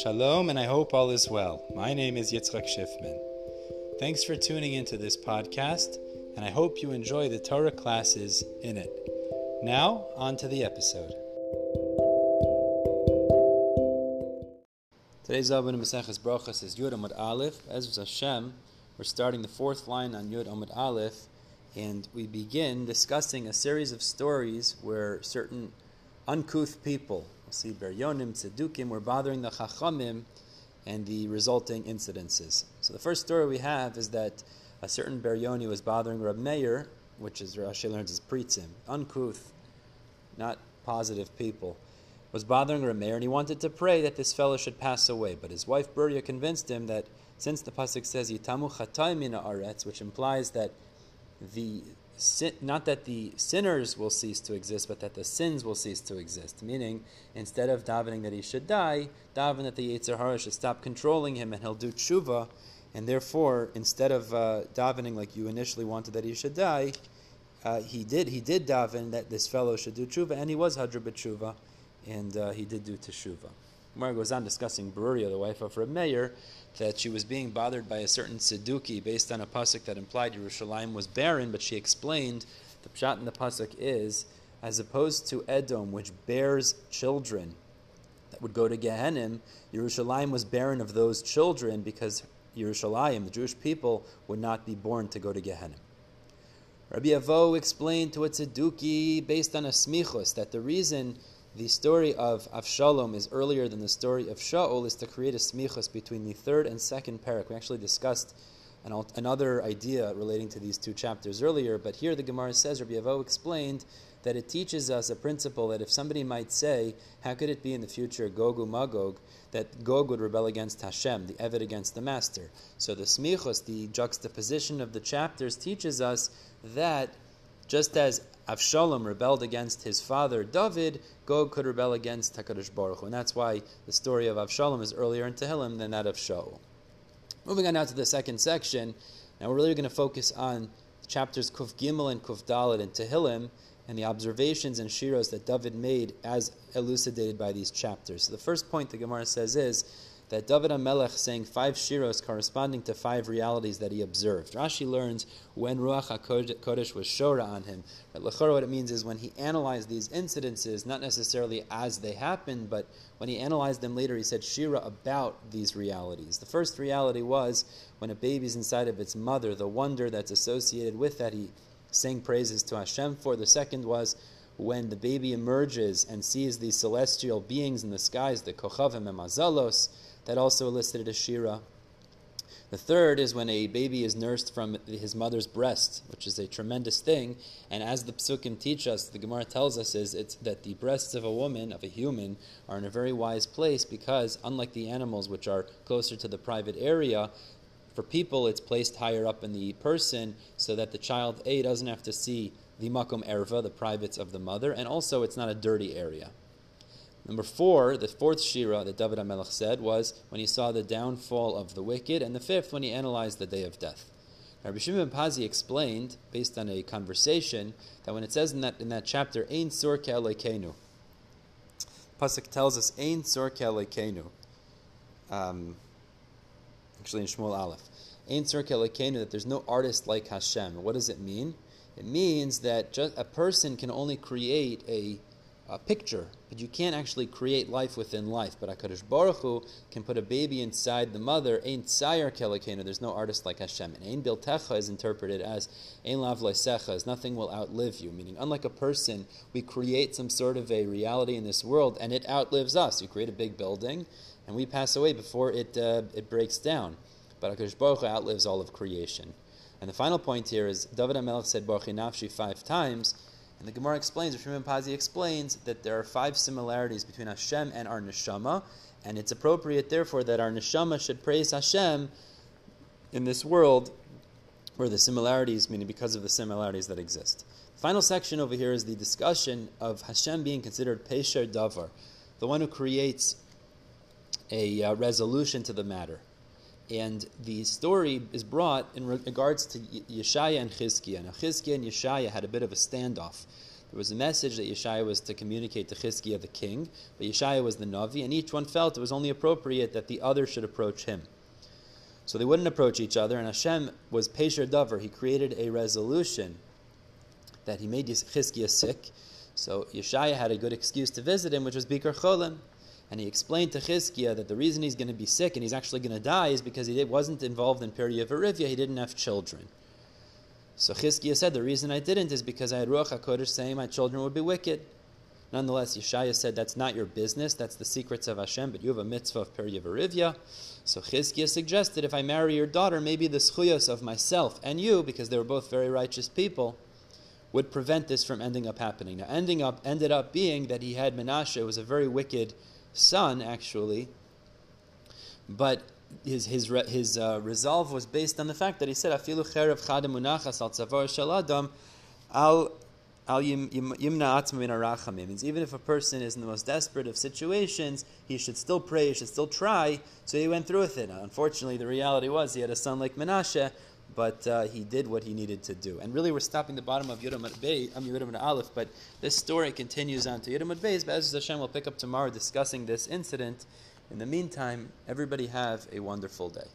Shalom, and I hope all is well. My name is Yitzchak Schiffman. Thanks for tuning into this podcast, and I hope you enjoy the Torah classes in it. Now, on to the episode. Today's Abba Maseches Brachas is Yud Amud Aleph. As Hashem, we're starting the fourth line on Yud Amud Aleph, and we begin discussing a series of stories where certain uncouth people we see Beryonim, Tzedukim were bothering the Chachamim and the resulting incidences. So the first story we have is that a certain Beryoni was bothering Rab Meir, which is Rashi learns as Pritzim, uncouth, not positive people, was bothering Rab Meir, and he wanted to pray that this fellow should pass away. But his wife Beruria convinced him that since the pasuk says Yitamu Chatay Mina Aretz, which implies that the sin, not that the sinners will cease to exist, but that the sins will cease to exist. Meaning, instead of davening that he should die, daven that the Yetzer Hara should stop controlling him and he'll do tshuva. And therefore, instead of uh, davening like you initially wanted that he should die, uh, he did he did daven that this fellow should do tshuva, and he was hadra b'tshuva, and uh, he did do teshuva. Gemara goes on discussing Beruria, the wife of Reb Meir, that she was being bothered by a certain Sidduki based on a pasuk that implied Yerushalayim was barren, but she explained the pshat in the pasuk is as opposed to Edom, which bears children that would go to Gehenim, Yerushalayim was barren of those children because Yerushalayim, the Jewish people, would not be born to go to Gehenim. Rabbi Avo explained to a Tzedduki based on a smichus that the reason the story of Avshalom is earlier than the story of Shaul is to create a smichus between the third and second parak. We actually discussed an, another idea relating to these two chapters earlier, but here the Gemara says, Rabbi Avo explained that it teaches us a principle that if somebody might say, how could it be in the future Gogu Magog, that Gog would rebel against Hashem, the Eved against the master. So the smichus, the juxtaposition of the chapters, teaches us that just as Avshalom rebelled against his father David, Gog could rebel against Hakadosh Baruch Hu, and that's why the story of Avshalom is earlier in Tehillim than that of Shaul. Moving on now to the second section, now we're really going to focus on chapters Kuf Gimel and Kuf Dalet in Tehillim and the observations and shiros that David made as elucidated by these chapters. So the first point the Gemara says is that David HaMelech sang five shiros corresponding to five realities that he observed. Rashi learns when Ruach HaKodesh was shora on him. But Lechora, what it means is when he analyzed these incidences, not necessarily as they happened, but when he analyzed them later, he said shira about these realities. The first reality was when a baby's inside of its mother, the wonder that's associated with that he sang praises to Hashem for. The second was when the baby emerges and sees these celestial beings in the skies, the Kochavim and Mazalos, that also elicited a shira. The third is when a baby is nursed from his mother's breast, which is a tremendous thing. And as the psukim teach us, the Gemara tells us is it's that the breasts of a woman, of a human, are in a very wise place because, unlike the animals, which are closer to the private area, for people it's placed higher up in the person so that the child a doesn't have to see the makom erva, the privates of the mother, and also it's not a dirty area. Number four, the fourth shira that David HaMelech said was when he saw the downfall of the wicked, and the fifth when he analyzed the day of death. Rabbi Shimon Pazi explained, based on a conversation, that when it says in that in that chapter, "Ein sur ke'alekenu," pasuk tells us, "Ein sur ke'alekenu." Um, actually, in Shmuel Aleph, "Ein sur ke'alekenu," that there's no artist like Hashem. What does it mean? It means that just a person can only create a a picture, but you can't actually create life within life. But HaKadosh Baruch Hu can put a baby inside the mother. Ein tzayer kelekenu. There's no artist like Hashem. And ein biltecha is interpreted as ein lav leisecha, as nothing will outlive you. Meaning, unlike a person, we create some sort of a reality in this world, and it outlives us. You create a big building, and we pass away before it uh, it breaks down. But HaKadosh Baruch Hu outlives all of creation. And the final point here is David HaMelech said Barchi Nafshi five times. And the Gemara explains, Rishon Pazi explains, that there are five similarities between Hashem and our neshama, and it's appropriate, therefore, that our neshama should praise Hashem in this world where the similarities, meaning because of the similarities that exist. The final section over here is the discussion of Hashem being considered Pesher Davar, the one who creates a uh, resolution to the matter. And the story is brought in regards to Yeshaya and Chizkiah. Now, Chizkiah and Yeshaya had a bit of a standoff. There was a message that Yeshaya was to communicate to Chizkiah the king, but Yeshaya was the Navi, and each one felt it was only appropriate that the other should approach him. So they wouldn't approach each other, and Hashem was Pesher Dover. He created a resolution that he made Chizkiah sick. So Yeshaya had a good excuse to visit him, which was Bikur Cholim. And he explained to Chizkiah that the reason he's going to be sick and he's actually going to die is because he wasn't involved in Periya he didn't have children. So Chizkiah said, The reason I didn't is because I had Ruach HaKodesh saying my children would be wicked. Nonetheless, Yeshaya said, That's not your business, that's the secrets of Hashem, but you have a mitzvah of Periya Verivia. So Chizkiah suggested, If I marry your daughter, maybe the zchuyos of myself and you, because they were both very righteous people, would prevent this from ending up happening. Now, ending up ended up being that he had Menashe, it was a very wicked son, actually, but his his his uh, resolve was based on the fact that he said, "Afilu cherev chadam unachas al tzavar shaladam al al yimna atzma min arachamim." Means even if a person is in the most desperate of situations, he should still pray, he should still try. So he went through with it. Unfortunately, the reality was he had a son like Menashe, but uh, he did what he needed to do. And really, we're stopping the bottom of Yudam Bey, um, Yudam Aleph, but this story continues on to Yudam Beis. But as Hashem will pick up tomorrow discussing this incident. In the meantime, everybody have a wonderful day.